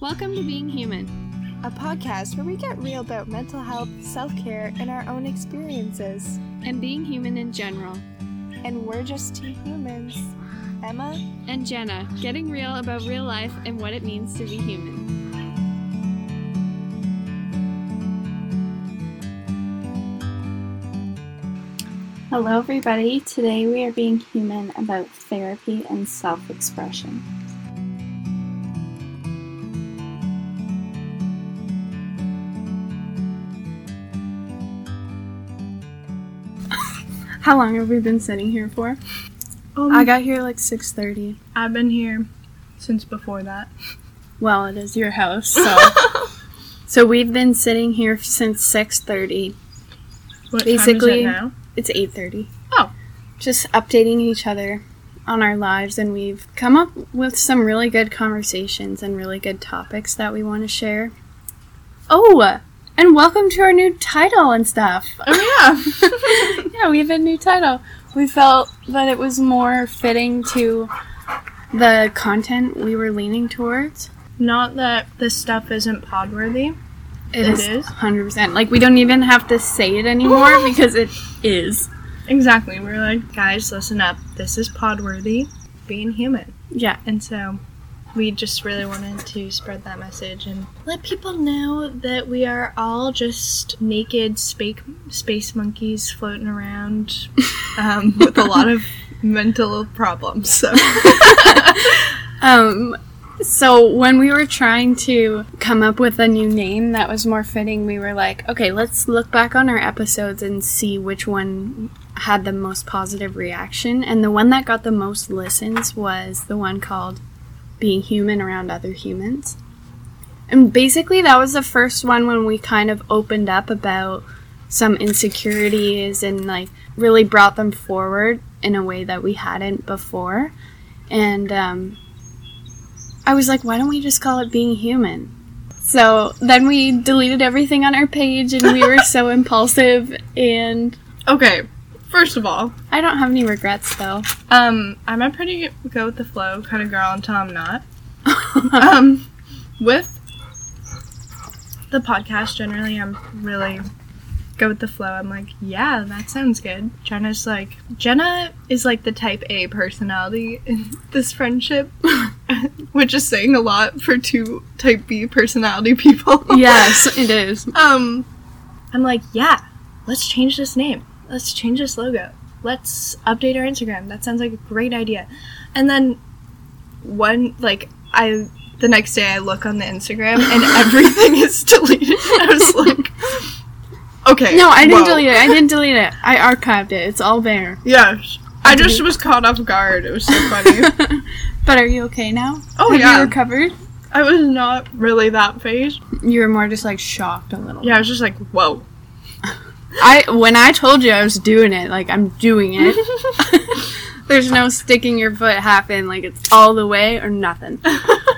Welcome to Being Human. a podcast where we get real about mental health, self care, and our own experiences. and being human in general. And we're just two humans. Emma, And Jenna, getting real about real life and what it means to be human. Hello, everybody. Today we are being human about therapy and self expression. How long have we been sitting here for? Um, I got here like six thirty. I've been here since before that. Well, it is your house, so so we've been sitting here since six thirty. What Basically- time is it now? It's eight thirty. Oh. Just updating each other on our lives, and we've come up with some really good conversations and really good topics that we want to share. Oh, and welcome to our new title and stuff. Oh yeah. yeah, we have a new title. We felt that it was more fitting to the content we were leaning towards. Not that this stuff isn't pod worthy. It It is is? 100%. Like, we don't even have to say it anymore because it is. Exactly. We're like, guys, listen up. This is pod worthy. Being human. Yeah. And so we just really wanted to spread that message and let people know that we are all just naked space space monkeys floating around um, with a lot of mental problems. So Um, so when we were trying to come up with a new name that was more fitting, we were like, okay, let's look back on our episodes and see which one had the most positive reaction. And the one that got the most listens was the one called Being Human Around Other Humans. And basically, that was the first one when we kind of opened up about some insecurities and like really brought them forward in a way that we hadn't before. And um, I was like, why don't we just call it being human? So then we deleted everything on our page and we were so impulsive and okay. First of all, I don't have any regrets though. Um, I'm a pretty go with the flow kind of girl until I'm not. um, with the podcast, generally, I'm really go with the flow. I'm like, yeah, that sounds good. Jenna's like, Jenna is like the type A personality in this friendship, which is saying a lot for two type B personality people. yes, it is. Um, I'm like, yeah, let's change this name. Let's change this logo. Let's update our Instagram. That sounds like a great idea. And then one, like, I, the next day I look on the Instagram and everything is deleted. I was like, okay. No, I didn't whoa. delete it. I didn't delete it. I archived it. It's all there. Yeah. I just was caught off guard. It was so funny. but are you okay now? Oh, have yeah. you recovered? I was not really that fazed. You were more just like shocked a little. Yeah, I was just like, whoa. I when I told you I was doing it, like I'm doing it. There's no sticking your foot half in, like it's all the way or nothing.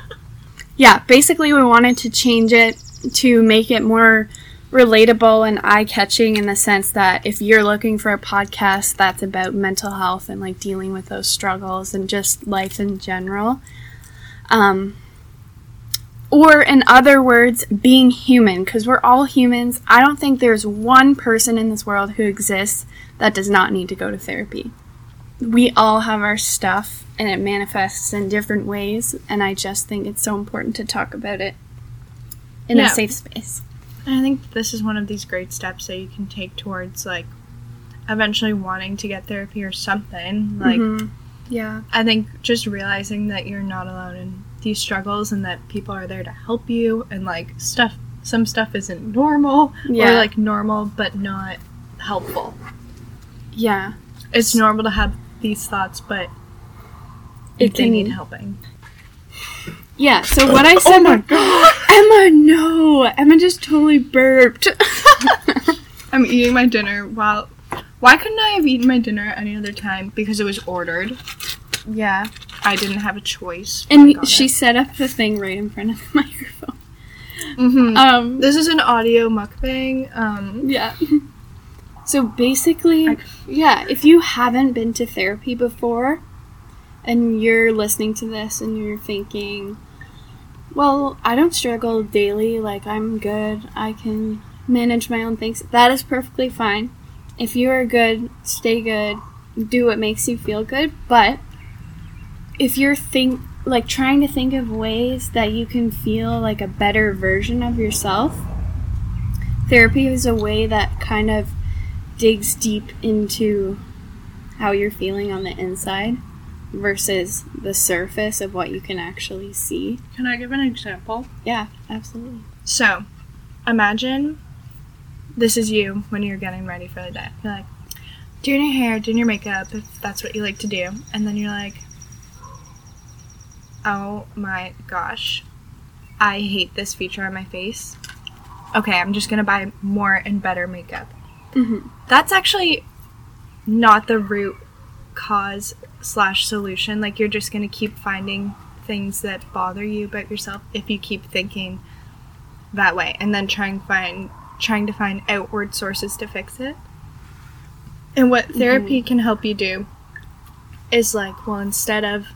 yeah, basically we wanted to change it to make it more relatable and eye catching in the sense that if you're looking for a podcast that's about mental health and like dealing with those struggles and just life in general, um, or in other words, being human, because we're all humans. I don't think there's one person in this world who exists that does not need to go to therapy. We all have our stuff and it manifests in different ways, and I just think it's so important to talk about it in Yeah. a safe space. I think this is one of these great steps that you can take towards like eventually wanting to get therapy or something. Like Mhm. yeah. I think just realizing that you're not alone in these struggles and that people are there to help you and like stuff some stuff isn't normal Yeah. or like normal but not helpful. Yeah. It's normal to have these thoughts but It they can- need helping. Yeah, so what I oh said. Oh my god. Emma, no! Emma just totally burped. I'm eating my dinner while why couldn't I have eaten my dinner at any other time? Because it was ordered. yeah. I didn't have a choice. And she set up the thing right in front of the microphone. hmm Um, This is an audio mukbang. Um, Yeah. So basically, I- yeah, if you haven't been to therapy before and you're listening to this and you're thinking, well, I don't struggle daily. Like, I'm good. I can manage my own things. That is perfectly fine. If you are good, stay good. Do what makes you feel good. But if you're think like trying to think of ways that you can feel like a better version of yourself, therapy is a way that kind of digs deep into how you're feeling on the inside versus the surface of what you can actually see. Can I give an example? Yeah, absolutely. So, imagine this is you when you're getting ready for the day. You're like doing your hair, doing your makeup, if that's what you like to do, and then you're like, oh my gosh, I hate this feature on my face. Okay, I'm just gonna buy more and better makeup. Mm-hmm. That's actually not the root cause slash solution. Like you're just gonna keep finding things that bother you about yourself if you keep thinking that way, and then trying find trying to find outward sources to fix it. And what therapy can help you do is like, well, instead of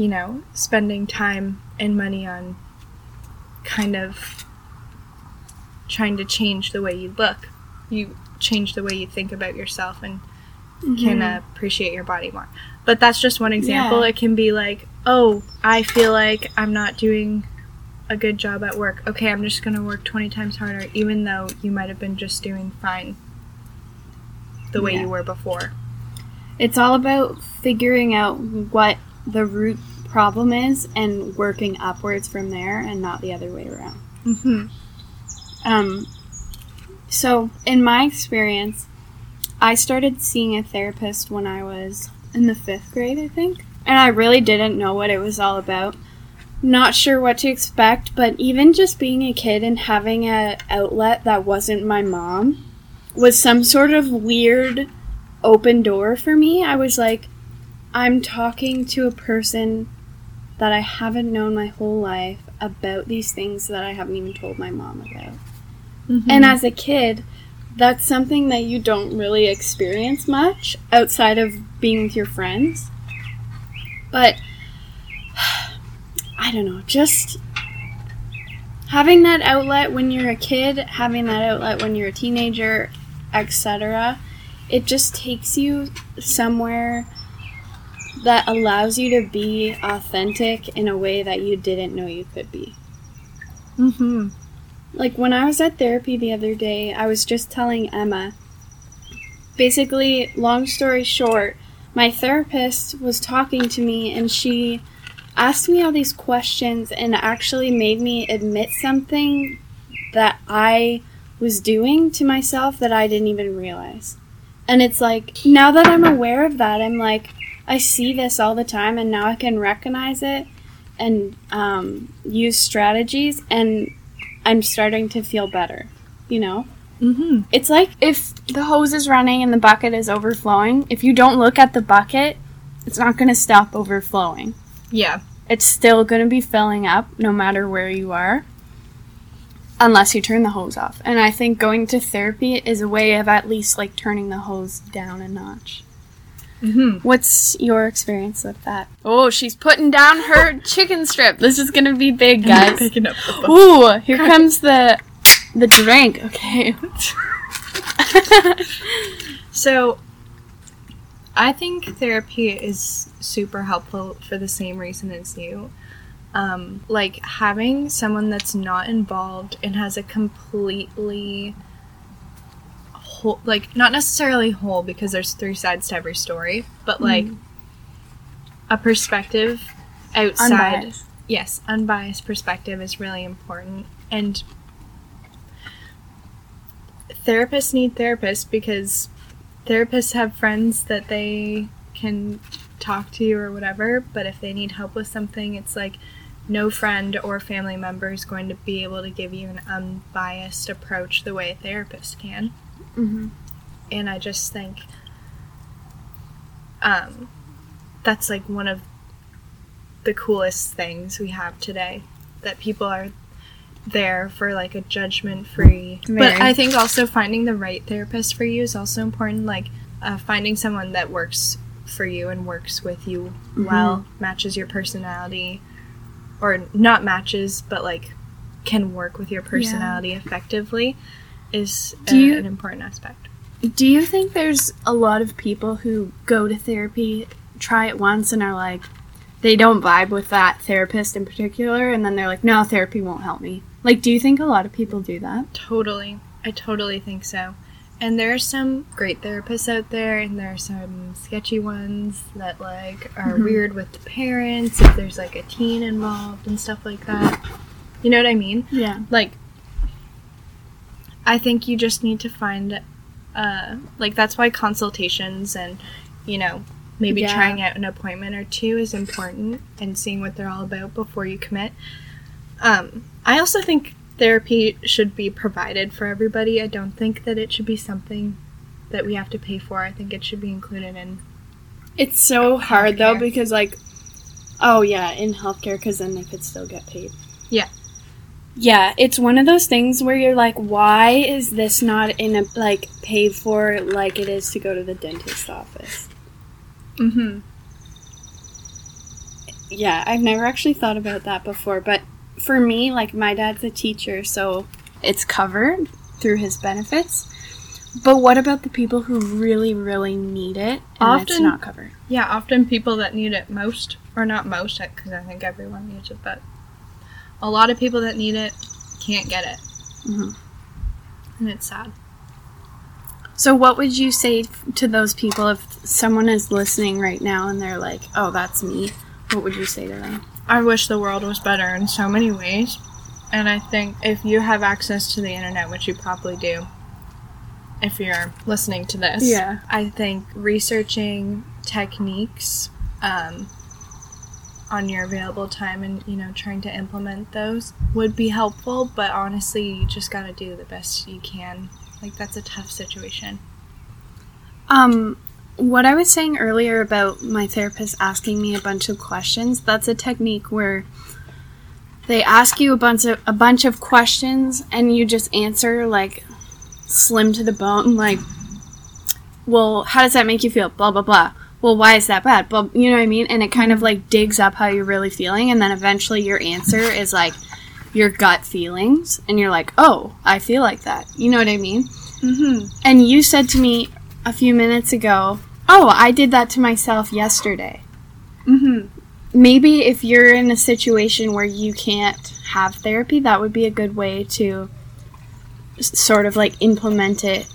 you know spending time and money on kind of trying to change the way you look, you change the way you think about yourself and can mm-hmm. appreciate your body more. But that's just one example. Yeah. It can be like, oh, I feel like I'm not doing a good job at work. Okay, I'm just going to work 20 times harder, even though you might have been just doing fine the way Yeah. you were before. It's all about figuring out what the root problem is and working upwards from there and not the other way around. Mm-hmm. Um, so, in my experience, I started seeing a therapist when I was in the fifth grade, I think. And I really didn't know what it was all about. Not sure what to expect, but even just being a kid and having an outlet that wasn't my mom was some sort of weird open door for me. I was like, I'm talking to a person that I haven't known my whole life about these things that I haven't even told my mom about. Mm-hmm. And as a kid, that's something that you don't really experience much outside of being with your friends. But I don't know, just having that outlet when you're a kid, having that outlet when you're a teenager, etc. It just takes you somewhere that allows you to be authentic in a way that you didn't know you could be. Mm-hmm. Like when I was at therapy the other day, I was just telling Emma. Basically, long story short, my therapist was talking to me and she asked me all these questions and actually made me admit something that I was doing to myself that I didn't even realize. And it's like, now that I'm aware of that, I'm like, I see this all the time and now I can recognize it and um, use strategies and I'm starting to feel better, you know? Mm-hmm. It's like if the hose is running and the bucket is overflowing, if you don't look at the bucket, it's not going to stop overflowing. Yeah. It's still going to be filling up no matter where you are, unless you turn the hose off. And I think going to therapy is a way of at least like turning the hose down a notch. Mm-hmm. What's your experience with that? Oh, she's putting down her chicken strip. This is going to be big, guys. Picking up the. Ooh, here comes the the drink. Okay. So, I think therapy is super helpful for the same reason as you. Um, like having someone that's not involved and has a completely whole, like not necessarily whole because there's three sides to every story, but mm-hmm. like a perspective outside. Unbiased. Yes, unbiased perspective is really important, and therapists need therapists because therapists have friends that they can talk to you or whatever, but if they need help with something, it's like no friend or family member is going to be able to give you an unbiased approach the way a therapist can. hmm And I just think um, that's like one of the coolest things we have today that people are there for like a judgment free but i think also finding the right therapist for you is also important like uh, finding someone that works for you and works with you well matches your personality or not matches, but like can work with your personality effectively is uh, you- an important aspect. Do you think there's a lot of people who go to therapy, try it once, and are like, they don't vibe with that therapist in particular, and then they're like, no, therapy won't help me? Like, do you think a lot of people do that? Totally. I totally think so. And there are some great therapists out there, and there are some sketchy ones that like are Mhm. weird with the parents if there's like a teen involved and stuff like that. You know what I mean? Yeah. Like, I think you just need to find, uh, like that's why consultations and, you know, maybe Yeah. trying out an appointment or two is important and seeing what they're all about before you commit. Um, I also think therapy should be provided for everybody. I don't think that it should be something that we have to pay for. I think it should be included in. It's so hard though because like, oh yeah, in healthcare because then they could still get paid. Yeah. Yeah, it's one of those things where you're like, why is this not in a like paid for like it is to go to the dentist office? Mm-hmm. Yeah, I've never actually thought about that before, but for me, like my dad's a teacher, so it's covered through his benefits. But what about the people who really, really need it and it's Often- not covered? Yeah, often people that need it most, or not most, because I think everyone needs it, but a lot of people that need it can't get it. Mhm. And it's sad. So, what would you say to those people if someone is listening right now and they're like, "Oh, that's me"? What would you say to them? I wish the world was better in so many ways. And I think if you have access to the internet, which you probably do, if you're listening to this, Yeah. I think researching techniques um, on your available time and you know trying to implement those would be helpful. But honestly, you just got to do the best you can. Like that's a tough situation. Um, what I was saying earlier about my therapist asking me a bunch of questions, that's a technique where they ask you a bunch of a bunch of questions and you just answer like slim to the bone like well, how does that make you feel? Blah blah blah. Well, why is that bad? Blah, you know what I mean? And it kind of like digs up how you're really feeling and then eventually your answer is like your gut feelings and you're like, "Oh, I feel like that." You know what I mean? Mm-hmm. And you said to me a few minutes ago, "Oh, I did that to myself yesterday." Mm-hmm. Maybe if you're in a situation where you can't have therapy, that would be a good way to s- sort of like implement it.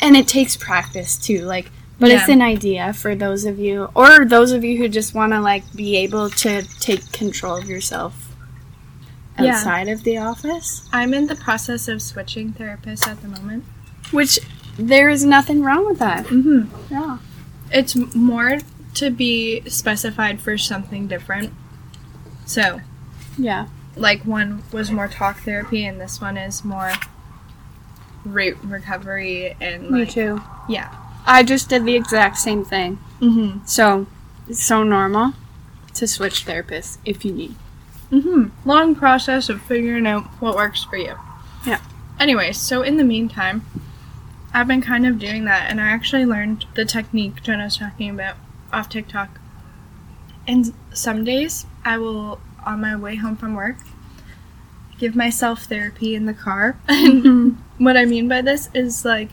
And it takes practice too, like but it's an idea for those of you or those of you who just want to like be able to take control of yourself Yeah. outside of the office, I'm in the process of switching therapists at the moment. which there is nothing wrong with that. Mm-hmm. Yeah. It's more to be specified for something different. So, Yeah. like one was more talk therapy, and this one is more root recovery and Me like too. yeah. I just did the exact same thing. Mm-hmm. So, it's so normal to switch therapists if you need. Mm-hmm. Long process of figuring out what works for you. Yeah. Anyways, so in the meantime, I've been kind of doing that, and I actually learned the technique Jenna was talking about off TikTok. And some days I will, on my way home from work, give myself therapy in the car. And what I mean by this is like,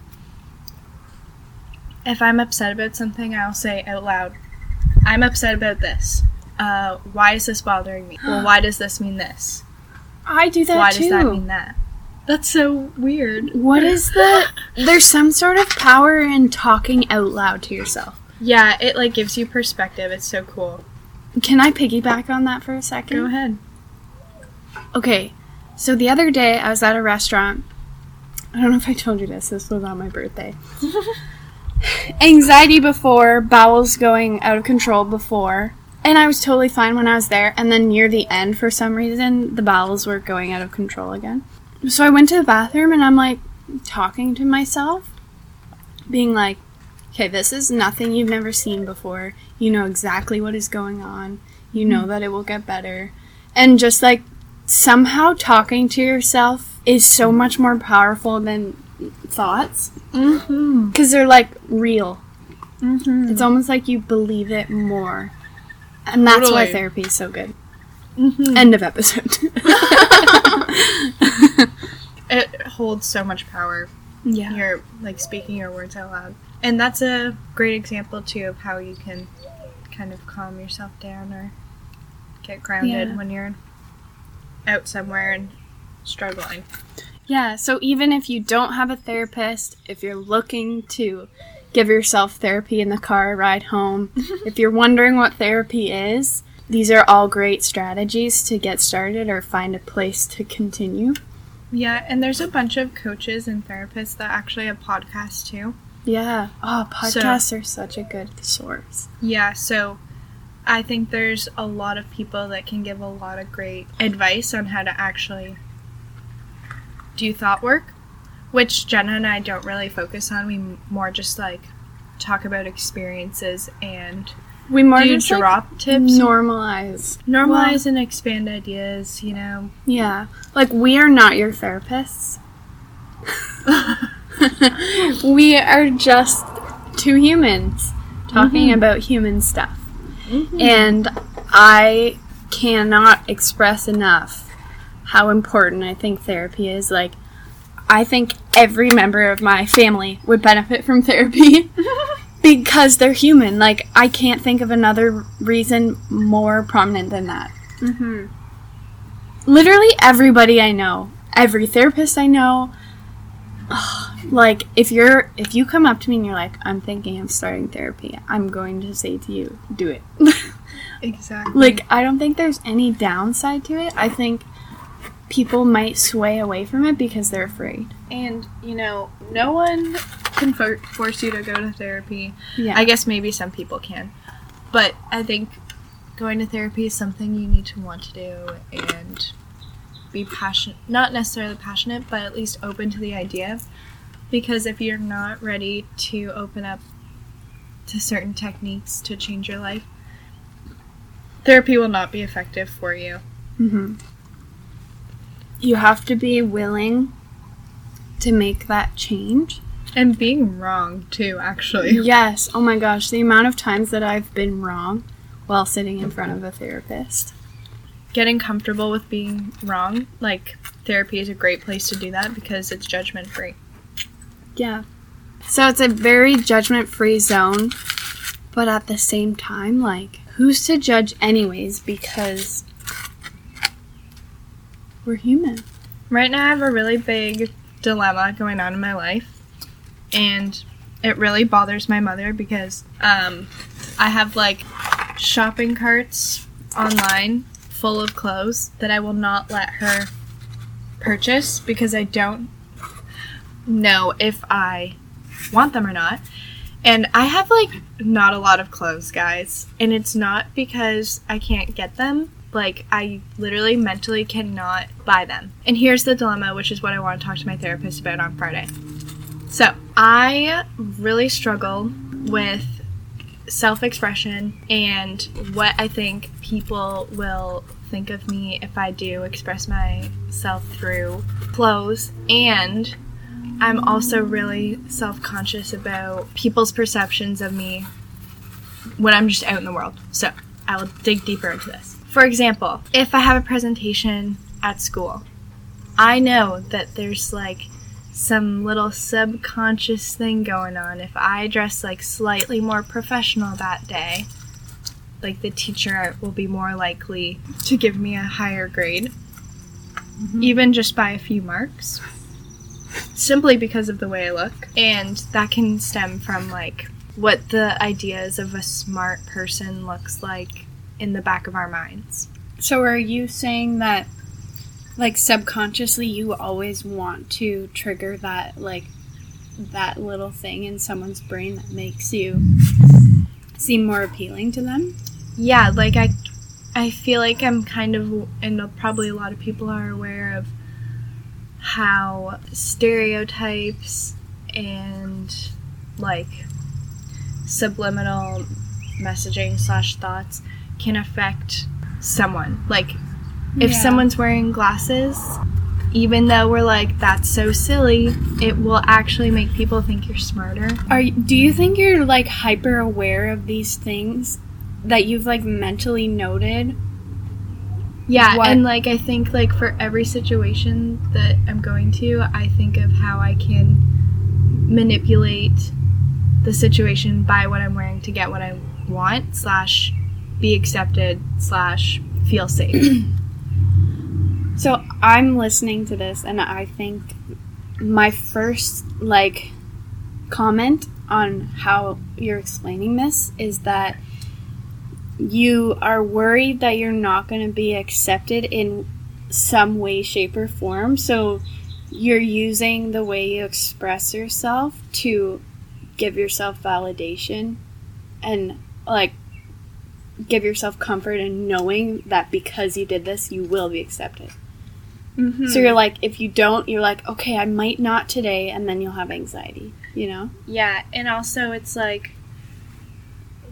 if I'm upset about something, I'll say out loud, I'm upset about this. Uh, why is this bothering me? Well, why does this mean this? I do that why too. does that mean that? That's so weird. What is the? There's some sort of power in talking out loud to yourself. Yeah, it like gives you perspective. It's so cool. Can I piggyback on that for a second? Go ahead. Okay, so the other day I was at a restaurant. I don't know if I told you this. This was on my birthday. Anxiety before, bowels going out of control before, and I was totally fine when I was there. And then near the end, for some reason, the bowels were going out of control again. So I went to the bathroom and I'm like talking to myself, being like, okay, this is nothing you've never seen before. You know exactly what is going on. You know that it will get better. And just like somehow talking to yourself is so much more powerful than thoughts Mm-hmm. because they're like real. Mm-hmm. It's almost like you believe it more. And that's why therapy is so good. Mhm. End of episode. it holds so much power. yeah. You're like speaking your words out loud. And that's a great example too of how you can kind of calm yourself down or get grounded Yeah. when you're out somewhere and struggling. Yeah, so even if you don't have a therapist, if you're looking to give yourself therapy in the car ride home, if you're wondering what therapy is, these are all great strategies to get started or find a place to continue. Yeah, and there's a bunch of coaches and therapists that actually have podcasts too. Yeah. Oh, podcasts are such a good source. Yeah, so I think there's a lot of people that can give a lot of great advice on how to actually do thought work, which Jenna and I don't really focus on. We more just like talk about experiences and We more do just like, drop tips, normalize. normalize and expand ideas, you know. Yeah. Like we are not your therapists. we are just two humans talking mm-hmm. about human stuff. Mm-hmm. And I cannot express enough how important I think therapy is. Like, I think every member of my family would benefit from therapy because they're human. Like, I can't think of another reason more prominent than that. Mm-hmm. Literally everybody I know, every therapist I know, like if you're if you come up to me and you're like, I'm thinking of starting therapy, I'm going to say to you, do it. Exactly. like I don't think there's any downside to it. I think people might sway away from it because they're afraid. And you know, no one can for- force you to go to therapy. Yeah. I guess maybe some people can. But I think going to therapy is something you need to want to do and be passionate, not necessarily passionate, but at least open to the idea. Because if you're not ready to open up to certain techniques to change your life, therapy will not be effective for you. hmm You have to be willing to make that change. And being wrong, too, actually. Yes. Oh my gosh, the amount of times that I've been wrong while sitting in front of a therapist. Getting comfortable with being wrong, like, therapy is a great place to do that because it's judgment free. Yeah. So it's a very judgment free zone, but at the same time, like, who's to judge anyways because we're human. Right now, I have a really big dilemma going on in my life, and it really bothers my mother because um, I have like shopping carts online full of clothes that I will not let her purchase because I don't know if I want them or not. And I have like not a lot of clothes, guys, and it's not because I can't get them. Like, I literally mentally cannot buy them. And here's the dilemma, which is what I want to talk to my therapist about on Friday. So, I really struggle with self expression and what I think people will think of me if I do express myself through clothes. And I'm also really self conscious about people's perceptions of me when I'm just out in the world. So, I will dig deeper into this. For example, if I have a presentation at school, I know that there's like some little subconscious thing going on. If I dress like slightly more professional that day, like the teacher will be more likely to give me a higher grade, mm-hmm. even just by a few marks, simply because of the way I look. And that can stem from like what the ideas of a smart person looks like in the back of our minds. So are you saying that like subconsciously you always want to trigger that like that little thing in someone's brain that makes you seem more appealing to them? yeah like i i feel like i'm kind of and probably a lot of people are aware of how stereotypes and like subliminal messaging slash thoughts can affect someone like if Yeah. someone's wearing glasses even though we're like that's so silly it will actually make people think you're smarter Are you, do you think you're like hyper aware of these things that you've like mentally noted Yeah, What- and like I think like for every situation that I'm going to, I think of how I can manipulate the situation by what I'm wearing to get what I want slash be accepted slash feel safe. So I'm listening to this, and I think my first like comment on how you're explaining this is that you are worried that you're not going to be accepted in some way, shape, or form. So you're using the way you express yourself to give yourself validation and like give yourself comfort in knowing that because you did this, you will be accepted. Mm-hmm. So you're like, if you don't, you're like, okay, I might not today, and then you'll have anxiety, you know? Yeah, and also it's like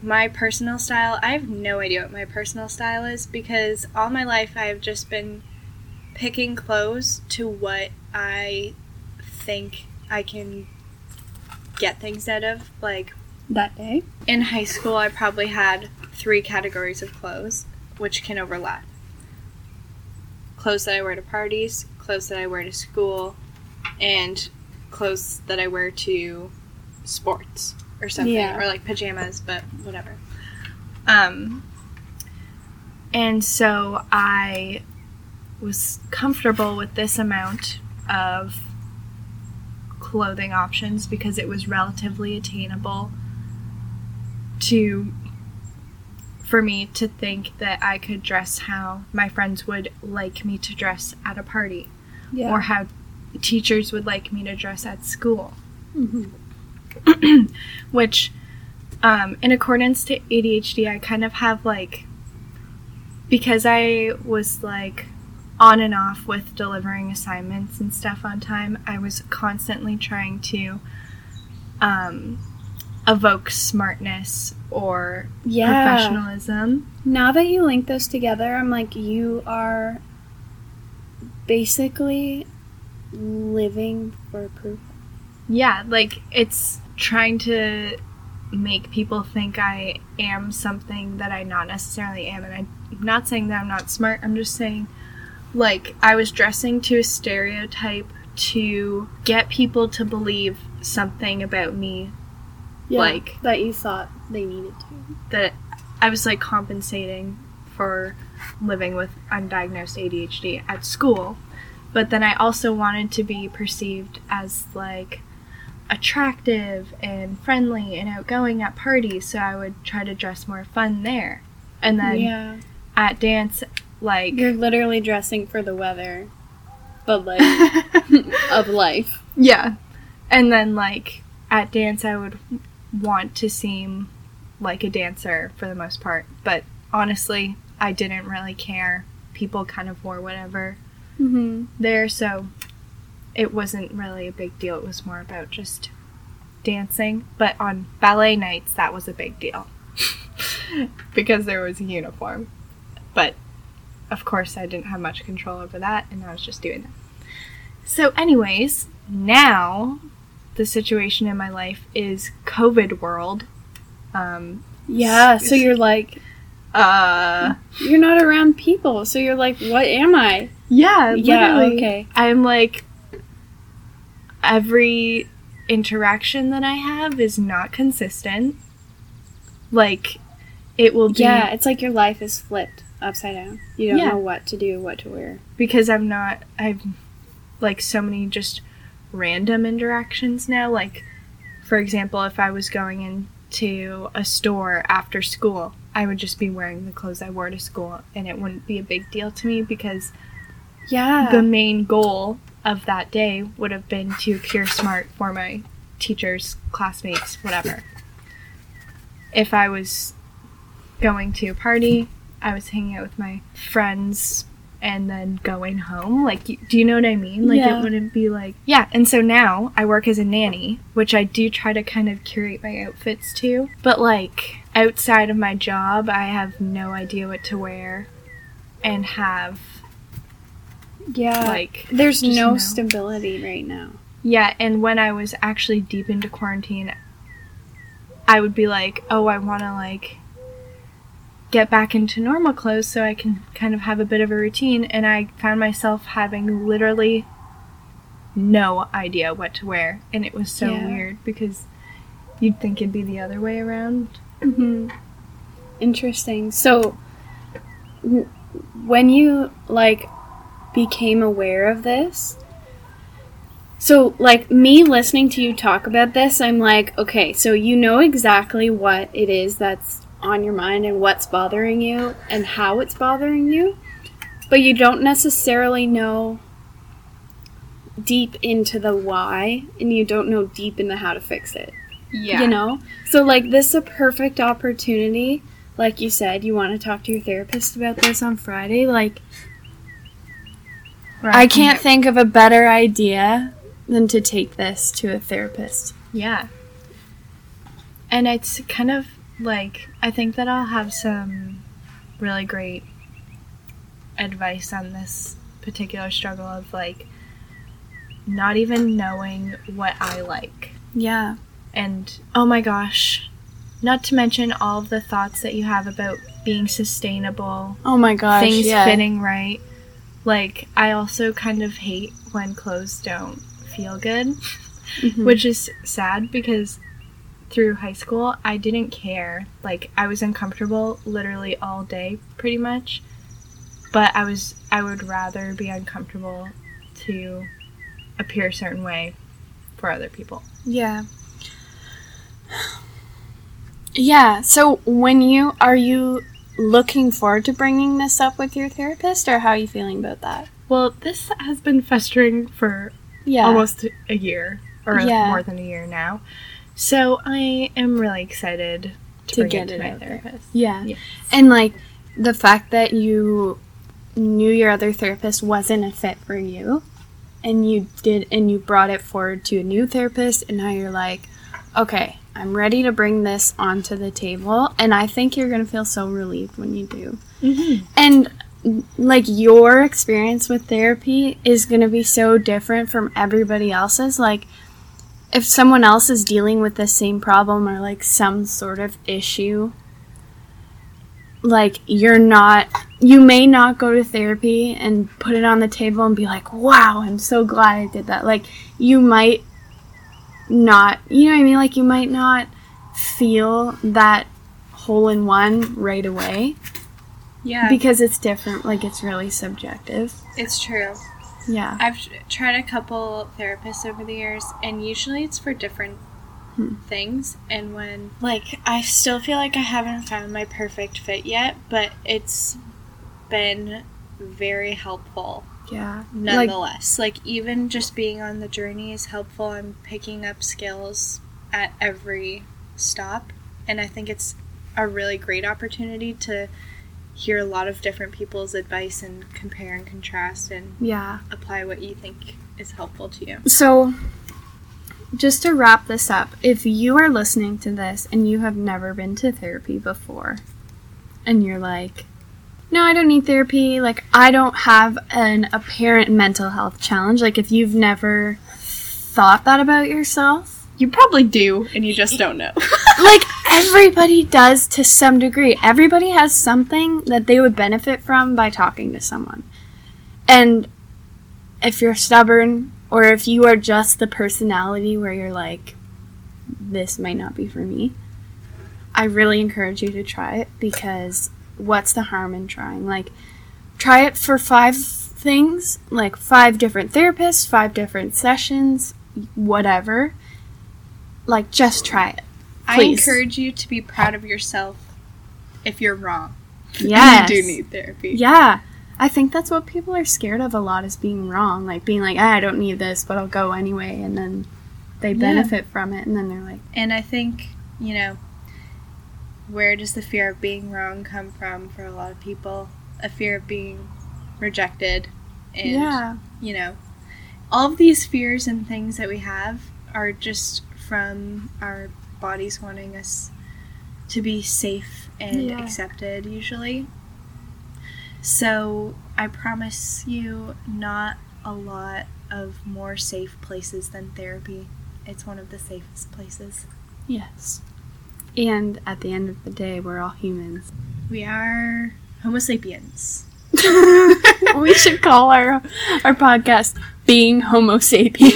my personal style. I have no idea what my personal style is because all my life I've just been picking clothes to what I think I can get things out of. Like That day. in high school, I probably had three categories of clothes, which can overlap. Clothes that I wear to parties, clothes that I wear to school, and clothes that I wear to sports or something, Yeah. or like pajamas, but whatever. Um, and so I was comfortable with this amount of clothing options because it was relatively attainable to for me to think that I could dress how my friends would like me to dress at a party Yeah. or how teachers would like me to dress at school hmm which um, in accordance to ADHD I kind of have like because I was like on and off with delivering assignments and stuff on time I was constantly trying to um, evoke smartness or Yeah. professionalism Now that you link those together, I'm like, you are basically living for proof. Yeah, like it's trying to make people think I am something that I not necessarily am. And I'm not saying that I'm not smart, I'm just saying, like, I was dressing to a stereotype to get people to believe something about me Like- that you thought they needed to. that I was like compensating for living with undiagnosed ADHD at school. But then I also wanted to be perceived as like attractive and friendly and outgoing at parties, so I would try to dress more fun there. And then yeah. at dance, like You're literally dressing for the weather, but like of life. Yeah. And then like at dance I would want to seem like a dancer for the most part, but honestly, I didn't really care. People kind of wore whatever Mm-hmm. there, so it wasn't really a big deal. It was more about just dancing, but on ballet nights that was a big deal. because there was a uniform. But of course, I didn't have much control over that, and I was just doing that. So, anyways, now the situation in my life is COVID world. Um, Yeah. So you're like, uh, you're not around people. So you're like, what am I? yeah, Yeah. Okay. I'm like, every interaction that I have is not consistent. Like, it will be Yeah. It's like your life is flipped upside down. You don't Yeah. know what to do, what to wear. because I'm not I've like so many just random interactions now like for example if I was going into a store after school I would just be wearing the clothes I wore to school and it wouldn't be a big deal to me because Yeah. the main goal of that day would have been to appear smart for my teachers, classmates, whatever. If I was going to a party, I was hanging out with my friends and then going home. Like, do you know what I mean? Like, Yeah. it wouldn't be like, yeah. And so now I work as a nanny, which I do try to kind of curate my outfits to. But, like, outside of my job, I have no idea what to wear and have, yeah. like, There's no no. stability right now. Yeah, and when I was actually deep into quarantine, I would be like, oh, I want to like get back into normal clothes so I can kind of have a bit of a routine. And I found myself having literally no idea what to wear. And it was so Yeah. weird because you'd think it'd be the other way around. hmm Interesting. So, w- when you like became aware of this, so like me listening to you talk about this, I'm like, okay, so you know exactly what it is that's on your mind and what's bothering you and how it's bothering you, but you don't necessarily know deep into the why and you don't know deep into how to fix it. Yeah. you know? So like this is a perfect opportunity. Like you said you want to talk to your therapist about this on friday like Where i can can't think of a better idea than to take this to a therapist. Yeah. And it's kind of like I think that I'll have some really great advice on this particular struggle of like not even knowing what I like. yeah And oh my gosh, not to mention all of the thoughts that you have about being sustainable, oh my gosh things yeah. fitting right. Like I also kind of hate when clothes don't feel good Mhm. which is sad because through high school I didn't care. Like I was uncomfortable literally all day pretty much. But I was I would rather be uncomfortable to appear a certain way for other people. yeah yeah so when you are you looking forward to bringing this up with your therapist or how are you feeling about that Well, this has been festering for yeah almost a year or Yeah. more than a year now. So I am really excited to, To get it it to my out there. therapist. Yeah. Yes. And like the fact that you knew your other therapist wasn't a fit for you and you did and you brought it forward to a new therapist and now you're like, okay, I'm ready to bring this onto the table and I think you're going to feel so relieved when you do. Mm-hmm. And like your experience with therapy is going to be so different from everybody else's like if someone else is dealing with the same problem or like some sort of issue like you're not you may not go to therapy and put it on the table and be like wow i'm so glad i did that. Like you might not you know what i mean? Like you might not feel that hole in one right away Yeah, because it's different like it's really subjective. It's true. Yeah I've tried a couple therapists over the years, and usually it's for different Hmm. things. And when, like, I still feel like I haven't found my perfect fit yet, but it's been very helpful yeah like nonetheless. Like, even just being on the journey is helpful. I'm picking up skills at every stop, and I think it's a really great opportunity to hear a lot of different people's advice and compare and contrast and yeah apply what you think is helpful to you. So, just to wrap this up, if you are listening to this and you have never been to therapy before, and you're like, no, I don't need therapy, like, I don't have an apparent mental health challenge, like, if you've never thought that about yourself, You probably do, and you just don't know. like, everybody does to some degree. Everybody has something that they would benefit from by talking to someone. And if you're stubborn, or if you are just the personality where you're like, this might not be for me, I really encourage you to try it because what's the harm in trying? Like, try it for five things, like five different therapists, five different sessions, whatever. Like, just try it. I encourage you to be proud of yourself if you're wrong. Yeah. You do need therapy. Yeah. I think that's what people are scared of a lot is being wrong. Like being like, ah, I don't need this, but I'll go anyway. And then they Yeah. benefit from it. And then they're like, And I think, you know, where does the fear of being wrong come from for a lot of people? A fear of being rejected. And, yeah. you know, all of these fears and things that we have are just from our bodies wanting us to be safe and Yeah. accepted, usually. So I promise you, not a lot of more safe places than therapy. It's one of the safest places. Yes. And at the end of the day, we're all humans. We are Homo sapiens. we should call our our podcast "Being Homo Sapiens."